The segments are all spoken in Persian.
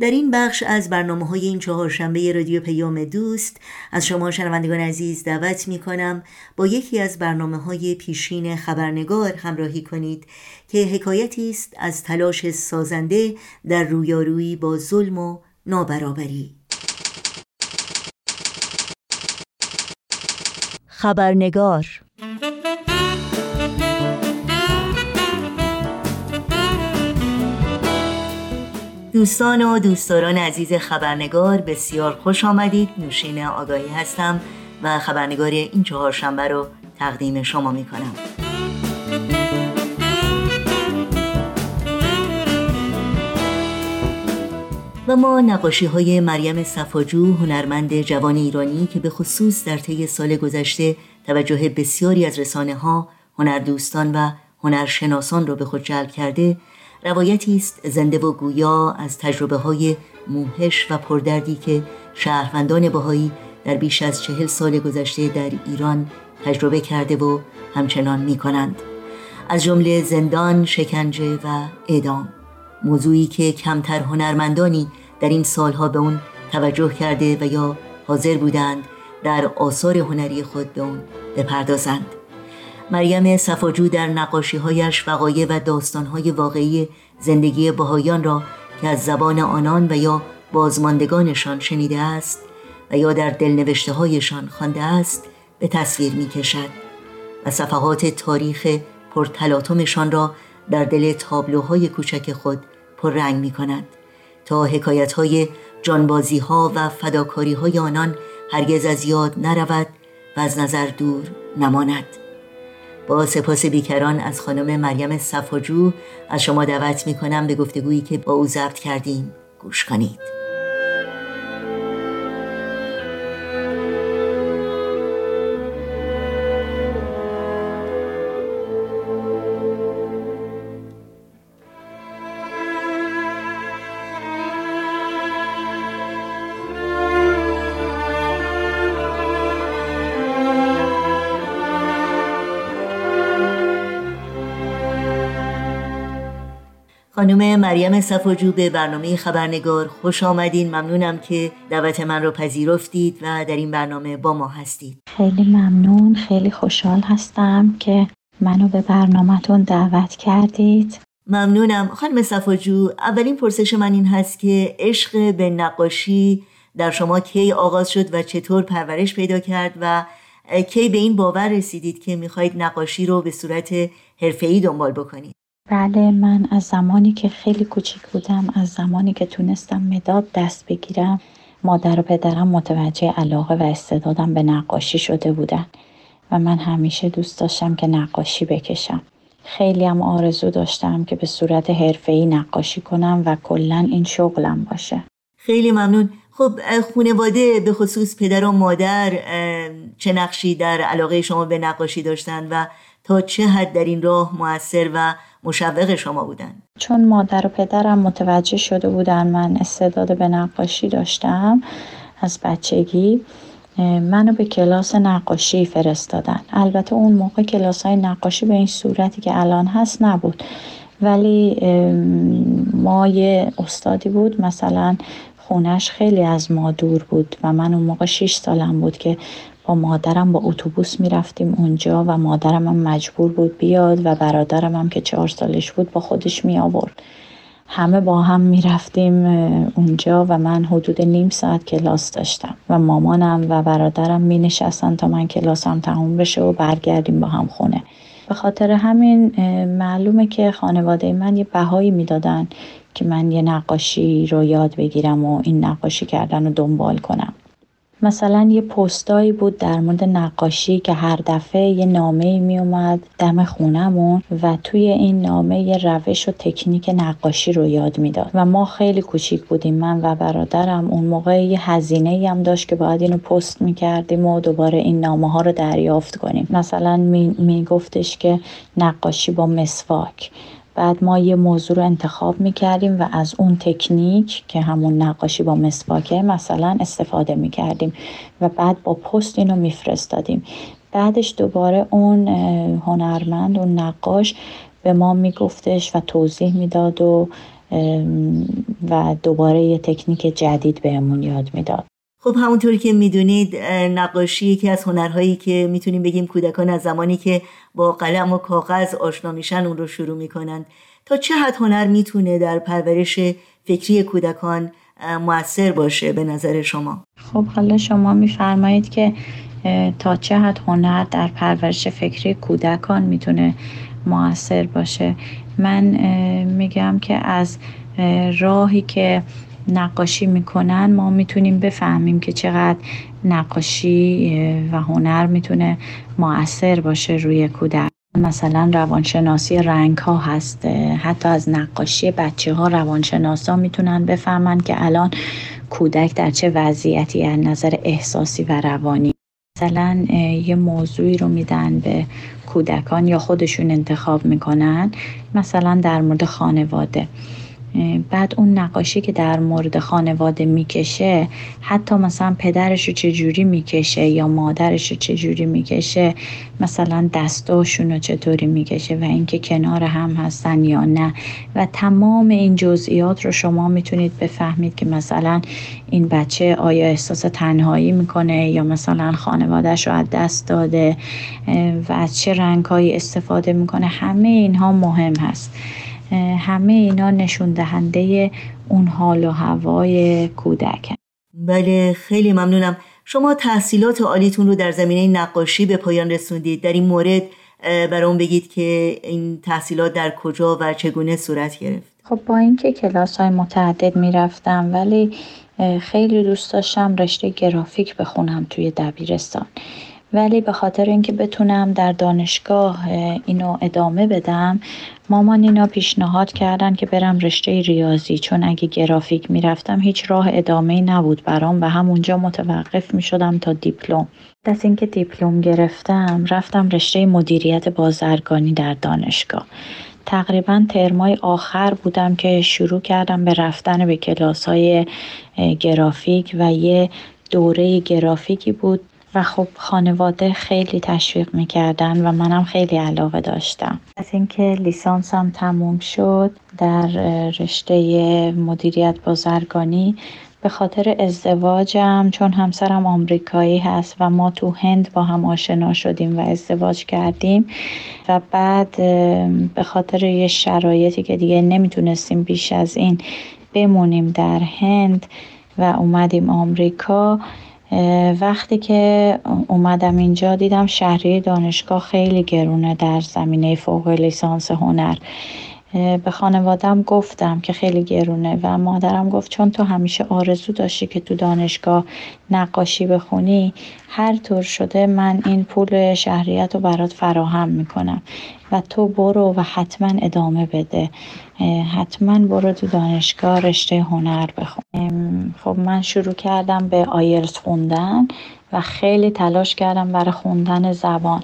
در این بخش از برنامه های این چهارشنبه رادیو پیام دوست از شما شنوندگان عزیز دعوت می کنم با یکی از برنامه های پیشین خبرنگار همراهی کنید که حکایتی است از تلاش سازنده در رویارویی با ظلم و نابرابری. خبرنگار دوستان و دوستداران عزیز خبرنگار بسیار خوش آمدید. نوشین آگاهی هستم و خبرنگار این چهارشنبه رو تقدیم شما می کنم و ما نقاشی های مریم صفاجو هنرمند جوان ایرانی که به خصوص در طی سال گذشته توجه بسیاری از رسانه ها هنردوستان و هنرشناسان را به خود جلب کرده روایتی است زنده و گویا از تجربه های موهش و پردردی که شهروندان بهایی در بیش از چهل سال گذشته در ایران تجربه کرده و همچنان می کنند. از جمله زندان، شکنجه و اعدام موضوعی که کمتر هنرمندانی در این سالها به اون توجه کرده و یا حاضر بودند در آثار هنری خود به اون بپردازند مریم صفاجو در نقاشیهایش وقایع و داستانهای واقعی زندگی بهایان را که از زبان آنان و یا بازماندگانشان شنیده است و یا در دلنوشته هایشان خوانده است به تصویر می کشد و صفحات تاریخ پرتلاطمشان را در دل تابلوهای کوچک خود پررنگ می کند تا حکایت های جانبازی ها و فداکاری های آنان هرگز از یاد نرود و از نظر دور نماند. با سپاس بیکران از خانم مریم صفاجو از شما دعوت می کنم به گفتگویی که با او ضبط کردیم. گوش کنید. خانم مریم صفاجو به برنامه خبرنگار خوش آمدین. ممنونم که دعوت من رو پذیرفتید و در این برنامه با ما هستید. خیلی ممنون خیلی خوشحال هستم که منو به برنامهتون دعوت کردید. ممنونم. خانم صفاجو اولین پرسش من این هست که عشق به نقاشی در شما کی آغاز شد و چطور پرورش پیدا کرد و کی به این باور رسیدید که می‌خواهید نقاشی رو به صورت حرفه‌ای دنبال بکنید؟ بله من از زمانی که خیلی کوچیک بودم از زمانی که تونستم مداد دست بگیرم مادر و پدرم متوجه علاقه و استعدادم به نقاشی شده بودن و من همیشه دوست داشتم که نقاشی بکشم. خیلی هم آرزو داشتم که به صورت حرفه‌ای نقاشی کنم و کلا این شغلم باشه. خیلی ممنون. خب خونواده به خصوص پدر و مادر چه نقشی در علاقه شما به نقاشی داشتن و تا چه حد در این راه موثر و مشوق شما بودن. چون مادر و پدرم متوجه شده بودن من استعداد به نقاشی داشتم از بچگی منو به کلاس نقاشی فرستادن. البته اون موقع کلاس های نقاشی به این صورتی که الان هست نبود. ولی ما یه استادی بود مثلا خونش خیلی از ما دور بود و من اون موقع 6 سالم بود که با مادرم با اتوبوس می‌رفتیم اونجا و مادرم هم مجبور بود بیاد و برادرم هم که چهار سالش بود با خودش می آورد همه با هم می‌رفتیم اونجا و من حدود نیم ساعت کلاس داشتم و مامانم و برادرم می نشستن تا من کلاسم تموم بشه و برگردیم با هم خونه. به خاطر همین معلومه که خانواده من یه بهایی می‌دادن که من یه نقاشی رو یاد بگیرم و این نقاشی کردن رو دنبال کنم. مثلا یه پستایی بود در مورد نقاشی که هر دفعه یه نامه می اومد دم خونمون و توی این نامه یه روش و تکنیک نقاشی رو یاد می‌داد. و ما خیلی کوچیک بودیم من و برادرم. اون موقع یه هزینه هم داشت که باید اینو پست می‌کردیم و دوباره این نامه ها رو دریافت کنیم. مثلا می, گفتش که نقاشی با مسواک. بعد ما یه موضوع رو انتخاب می‌کردیم و از اون تکنیک که همون نقاشی با مسواکه مثلا استفاده می‌کردیم و بعد با پست اینو میفرستادیم. بعدش دوباره اون هنرمند اون نقاش به ما میگفتش و توضیح می‌داد و و دوباره یه تکنیک جدید بهمون یاد می‌داد. خب همونطور که می‌دونید نقاشی یکی از هنرهایی که می‌تونیم بگیم کودکان از زمانی که با قلم و کاغذ آشنا میشن اون رو شروع می‌کنند. تا چه حد هنر می‌تونه در پرورش فکری کودکان موثر باشه به نظر شما؟ خب حالا شما میفرمایید که تا چه حد هنر در پرورش فکری کودکان می‌تونه موثر باشه. من میگم که از راهی که نقاشی می‌کنن ما می‌تونیم بفهمیم که چقدر نقاشی و هنر می‌تونه موثر باشه روی کودک. مثلا روانشناسی رنگ ها هست حتی از نقاشی بچه ها روانشناس ها می‌تونن بفهمن که الان کودک در چه وضعیتی از نظر احساسی و روانی. مثلا یه موضوعی رو میدن به کودکان یا خودشون انتخاب می‌کنن مثلا در مورد خانواده. بعد اون نقاشی که در مورد خانواده می‌کشه حتی مثلا پدرش رو چجوری می‌کشه یا مادرش رو چجوری می‌کشه مثلا دستاشون رو چطوری می‌کشه و اینکه کنار هم هستن یا نه. و تمام این جزئیات رو شما می‌تونید بفهمید که مثلا این بچه آیا احساس تنهایی می‌کنه یا مثلا خانوادهش رو از دست داده و از چه رنگهایی استفاده می‌کنه. همه اینها مهم هست. همه اینا نشون دهنده اون حال و هوای کودک بله خیلی ممنونم. شما تحصیلات عالیتون رو در زمینه نقاشی به پایان رسوندید. در این مورد برام بگید که این تحصیلات در کجا و چگونه صورت گرفت. خب با اینکه کلاس های متعدد می‌رفتم ولی خیلی دوست داشتم رشته گرافیک بخونم توی دبیرستان. ولی به خاطر اینکه بتونم در دانشگاه اینو ادامه بدم مامان اینا پیشنهاد کردن که برم رشته ریاضی. چون اگه گرافیک می‌رفتم هیچ راه ادامه نبود برام و همونجا متوقف می شدم تا دیپلم. از اینکه دیپلم گرفتم رفتم رشته مدیریت بازرگانی در دانشگاه. تقریبا ترمای آخر بودم که شروع کردم به رفتن به کلاس های گرافیک و یه دوره گرافیکی بود. و خب خانواده خیلی تشویق می‌کردن و منم خیلی علاقه داشتم. از اینکه لیسانسم تموم شد در رشته مدیریت بازرگانی به خاطر ازدواجم چون همسرم آمریکایی هست و ما تو هند با هم آشنا شدیم و ازدواج کردیم و بعد به خاطر یه شرایطی که دیگه نمی‌تونستیم بیش از این بمونیم در هند و اومدیم آمریکا وقتی که اومدم اینجا دیدم شهری دانشگاه خیلی گرونه در زمینه فوق لیسانس هنر. به خانوادم گفتم که خیلی گرونه و مادرم گفت چون تو همیشه آرزو داشتی که تو دانشگاه نقاشی بخونی هر طور شده من این پول شهریت رو برات فراهم می‌کنم و تو برو و حتما ادامه بده. حتما برو تو دانشگاه رشته هنر بخون. خب من شروع کردم به آیلز خوندن و خیلی تلاش کردم برای خوندن زبان.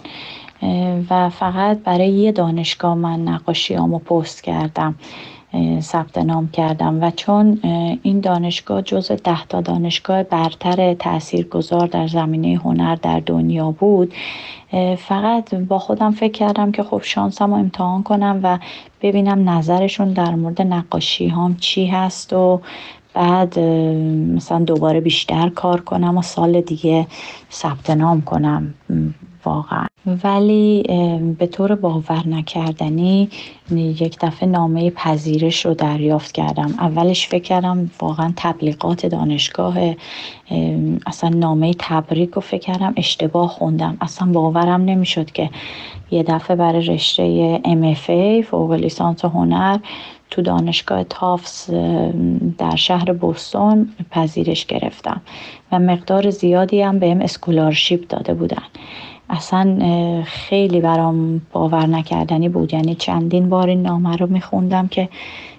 و فقط برای یه دانشگاه من نقاشیامو پست کردم ثبت نام کردم. و چون این دانشگاه جز ده تا دانشگاه برتر تاثیرگذار در زمینه هنر در دنیا بود فقط با خودم فکر کردم که خب شانسم رو امتحان کنم و ببینم نظرشون در مورد نقاشی هم چی هست و بعد مثلا دوباره بیشتر کار کنم و سال دیگه ثبت نام کنم. واقعا. ولی به طور باور نکردنی یک دفعه نامه پذیرش رو دریافت کردم. اولش فکر کردم واقعا تبلیغات دانشگاه اصلا نامه تبریک رو فکر کردم اشتباه خوندم. اصلا باورم نمی‌شد که یه دفعه برای رشته MFA فوق لیسانس هنر تو دانشگاه تافس در شهر بوستون پذیرش گرفتم. و مقدار زیادی هم بهم اسکولارشیپ داده بودن. اصلا خیلی برام باور نکردنی بود. یعنی چندین بار این نامه رو میخوندم که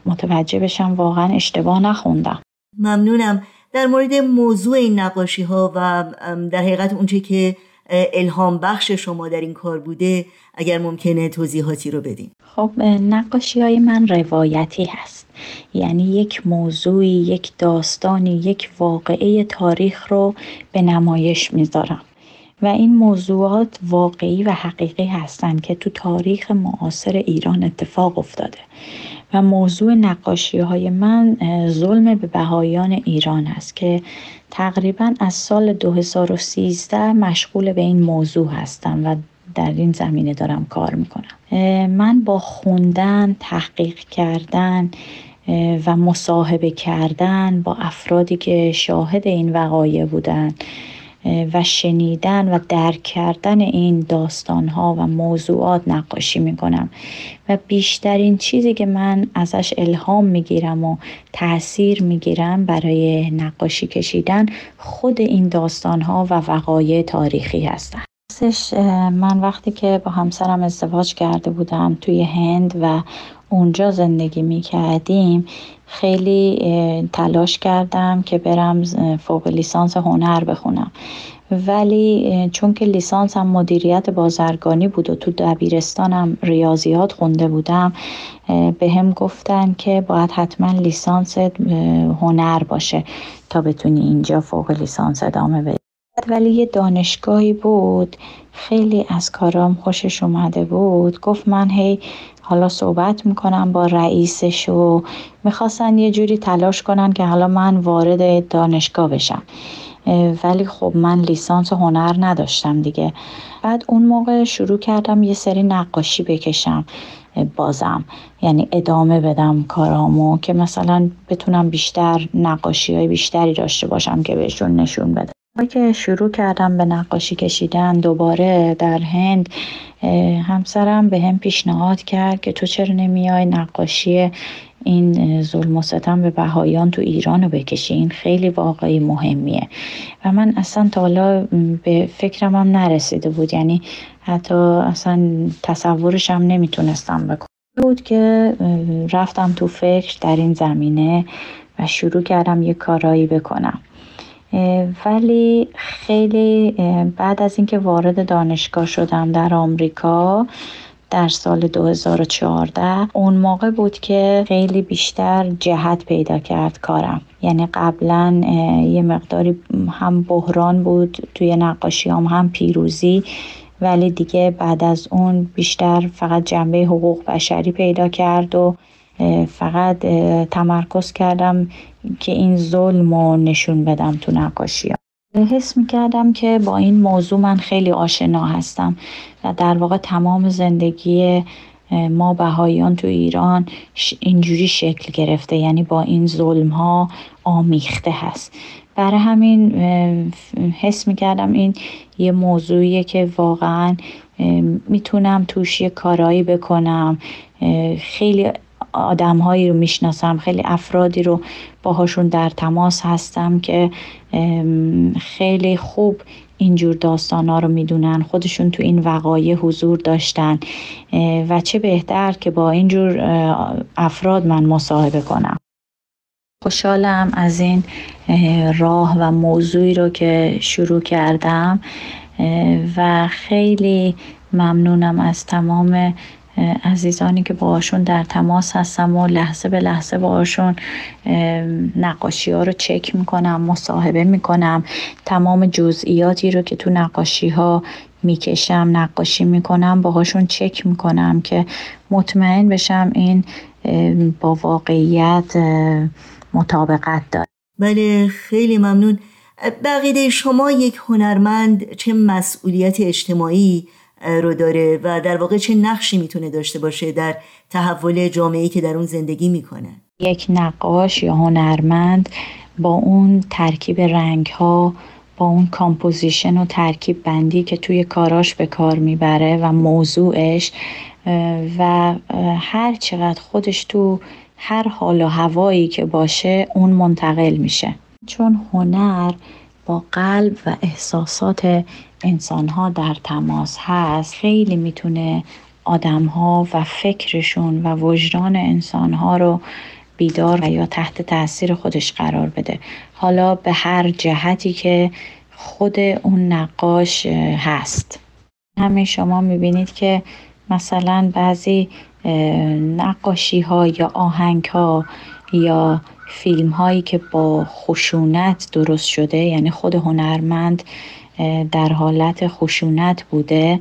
متوجه بشم واقعا اشتباه نخوندم. ممنونم. در مورد موضوع این نقاشی ها و در حقیقت اونچه که الهام بخش شما در این کار بوده اگر ممکنه توضیحاتی رو بدین. خب نقاشی های من روایتی هست. یعنی یک موضوعی یک داستانی یک واقعه تاریخ رو به نمایش می‌ذارم. و این موضوعات واقعی و حقیقی هستند که تو تاریخ معاصر ایران اتفاق افتاده و موضوع نقاشی های من ظلم به بهایان ایران است که تقریبا از سال 2013 مشغول به این موضوع هستم و در این زمینه دارم کار می‌کنم. من با خوندن تحقیق کردن و مصاحبه کردن با افرادی که شاهد این وقایع بودند و شنیدن و درک کردن این داستان ها و موضوعات نقاشی می کنم و بیشترین چیزی که من ازش الهام می گیرم و تاثیر می گیرم برای نقاشی کشیدن خود این داستان ها و وقایع تاریخی هستن. من وقتی که با همسرم ازدواج کرده بودم توی هند و اونجا زندگی می کردیم خیلی تلاش کردم که برم فوق لیسانس هنر بخونم. ولی چون که لیسانس هم مدیریت بازرگانی بود و تو دبیرستانم ریاضیات خونده بودم به هم گفتن که باید حتما لیسانس هنر باشه تا بتونی اینجا فوق لیسانس ادامه بدی. ولی یه دانشگاهی بود. خیلی از کارام خوشش اومده بود. گفت من هی حالا صحبت می‌کنم با رئیسش و می‌خواستن یه جوری تلاش کنن که حالا من وارد دانشگاه بشم. ولی خب من لیسانس هنر نداشتم دیگه. بعد اون موقع شروع کردم یه سری نقاشی بکشم بازم. یعنی ادامه بدم کارامو که مثلا بتونم بیشتر نقاشی های بیشتری داشته باشم که بهشون نشون بدم. که شروع کردم به نقاشی کشیدن دوباره در هند همسرم به هم پیشنهاد کرد که تو چرا نمیای نقاشی این ظلم و ستم به بهایان تو ایران رو بکشی؟ این خیلی واقعی مهمیه. و من اصلا تا حالا به فکرم هم نرسیده بود. یعنی حتی اصلا تصورشم نمی‌تونستم بکنم. بود که رفتم تو فکر در این زمینه و شروع کردم یه کارایی بکنم. ولی خیلی بعد از اینکه وارد دانشگاه شدم در آمریکا در سال 2014 اون موقع بود که خیلی بیشتر جهت پیدا کرد کارم. یعنی قبلا یه مقداری هم بحران بود توی نقاشی هم, هم پیروزی ولی دیگه بعد از اون بیشتر فقط جنبه حقوق بشری پیدا کرد و فقط تمرکز کردم که این ظلم رو نشون بدم تو نقاشی. حس می کردم که با این موضوع من خیلی آشنا هستم و در واقع تمام زندگی ما بهاییان تو ایران اینجوری شکل گرفته یعنی با این ظلم ها آمیخته هست. برای همین حس می کردم این یه موضوعیه که واقعا می‌تونم توش یه کارایی بکنم. خیلی آدمهایی رو می‌شناسم خیلی افرادی رو باهاشون در تماس هستم که خیلی خوب اینجور داستان ها رو می‌دونن خودشون تو این وقایع حضور داشتن و چه بهتر که با اینجور افراد من مصاحبه کنم. خوشحالم از این راه و موضوعی رو که شروع کردم و خیلی ممنونم از تمام عزیزانی که باشون در تماس هستم و لحظه به لحظه باشون نقاشی ها رو چک می‌کنم مصاحبه می‌کنم. تمام جزئیاتی رو که تو نقاشی ها می‌کشم نقاشی می‌کنم باهاشون چک می‌کنم که مطمئن بشم این با واقعیت مطابقت داره. بله خیلی ممنون. به عقیده شما یک هنرمند چه مسئولیت اجتماعی رو داره و در واقع چه نقشی می‌تونه داشته باشه در تحول جامعه‌ای که در اون زندگی می‌کنه؟ یک نقاش یا هنرمند با اون ترکیب رنگ ها با اون composition و ترکیب بندی که توی کاراش به کار می‌بره و موضوعش و هر چقدر خودش تو هر حال و هوایی که باشه اون منتقل میشه. چون هنر با قلب و احساسات انسان ها در تماس هست. خیلی می‌تونه آدم ها و فکرشون و وجدان انسان ها رو بیدار و یا تحت تاثیر خودش قرار بده. حالا به هر جهتی که خود اون نقاش هست. همین شما می‌بینید که مثلا بعضی نقاشی ها یا آهنگ ها یا فیلم هایی که با خشونت درست شده یعنی خود هنرمند در حالت خشونت بوده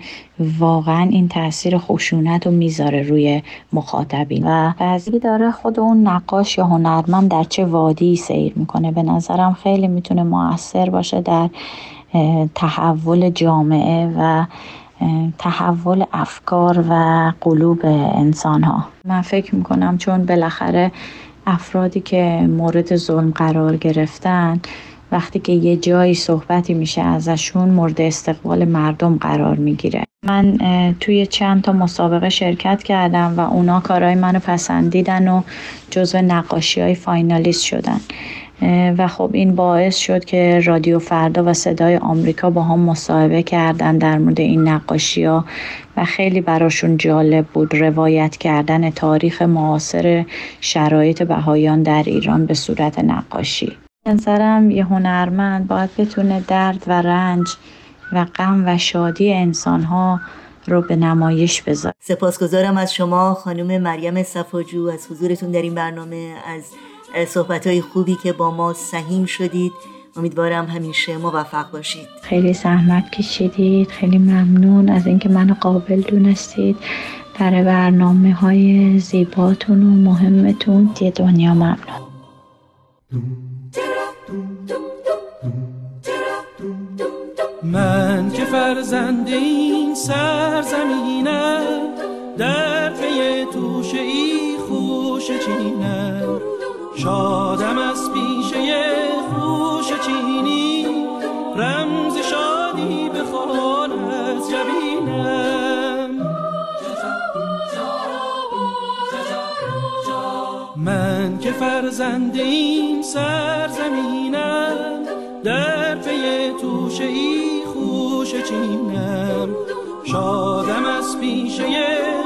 واقعا این تاثیر خشونت رو می‌ذاره روی مخاطبین. و بعضی داره خود اون نقاش یا هنرمند در چه وادی سیر می‌کنه. به نظرم خیلی می‌تونه موثر باشه در تحول جامعه و تحول افکار و قلوب انسان ها من فکر می‌کنم چون بالاخره افرادی که مورد ظلم قرار گرفتن وقتی که یه جایی صحبتی میشه ازشون مورد استقبال مردم قرار می‌گیره. من توی چند تا مسابقه شرکت کردم و اونا کارهای منو پسندیدن و جزو نقاشی های فاینالیست شدن. و خب این باعث شد که رادیو فردا و صدای آمریکا با هم مصاحبه کردن در مورد این نقاشی ها. و خیلی براشون جالب بود روایت کردن تاریخ معاصر شرایط بهایان در ایران به صورت نقاشی. نظرم یه هنرمند باید بتونه درد و رنج و غم و شادی انسانها رو به نمایش بذاره. سپاسگزارم از شما خانم مریم صفاجو از حضورتون در این برنامه از صحبت های خوبی که با ما سهیم شدید. امیدوارم همیشه موفق باشید. خیلی زحمت کشیدید. خیلی ممنون از اینکه منو قابل دونستید. برای برنامه های زیباتون و مهمتون یه دنیا ممنون. من که فرزند این سرزمینم در پی توشه ای خوش چینم. شادم از پیشه خوش چینی رمز شادی به از جبینم. من که فرزند این سرزمینم در پی توشه ای خوش چینم. شادم از پیشه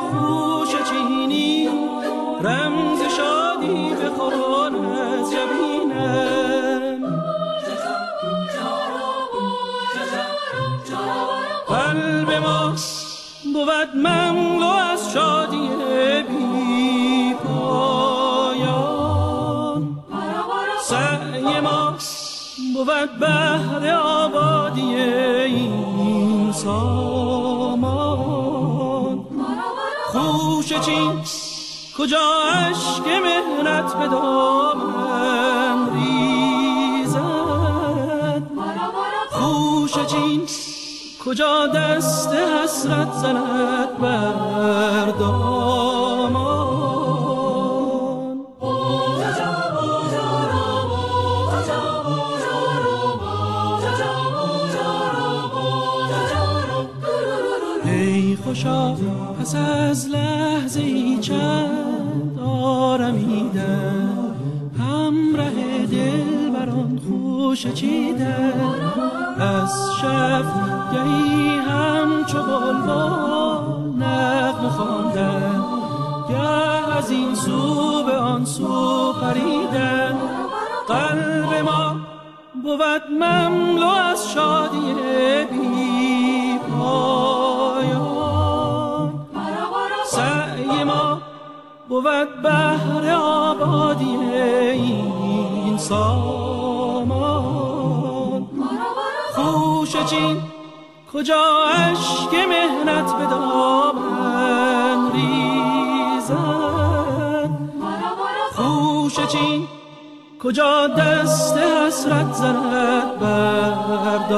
بود مملو از شادی بی پایان سعی ما بود بهر آبادی این سامان خوش چین کجا عشق مهنت به دامن ریزد؟ خوش چین کجا دست حسرت زند بر دامان؟ خوشا پس از لحظه ای چند آرمیدم همراه دل بران خوش چیدم از شب گهی همچو بلبل نغم خواندم گه از این سو به آن سو پریدم قلب ما بود مملو از شادی بی بود بهر آبادی این سامان چین کجا عشق مهنت به دامن ریزد؟ خوش چین کجا دست حسرت زند بر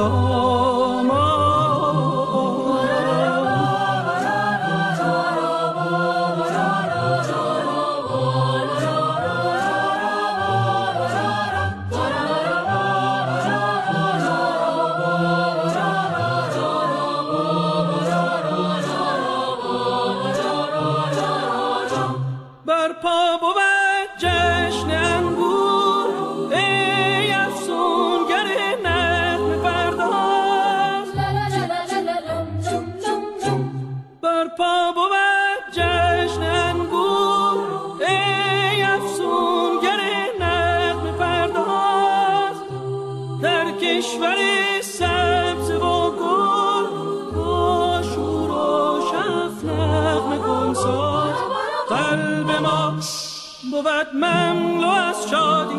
بود مملو از شادی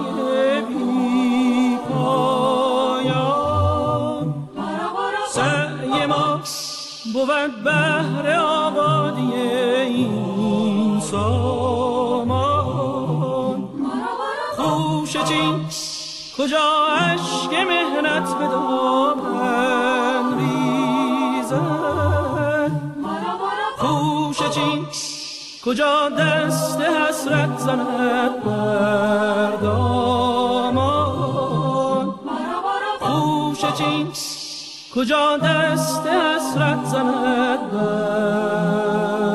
بی پایان بود بهر آبادی این سامان. خوش چین کجا عشق مهنت به کجا دست حسرت زند بر دامان خوش چین کجا دست حسرت زند بر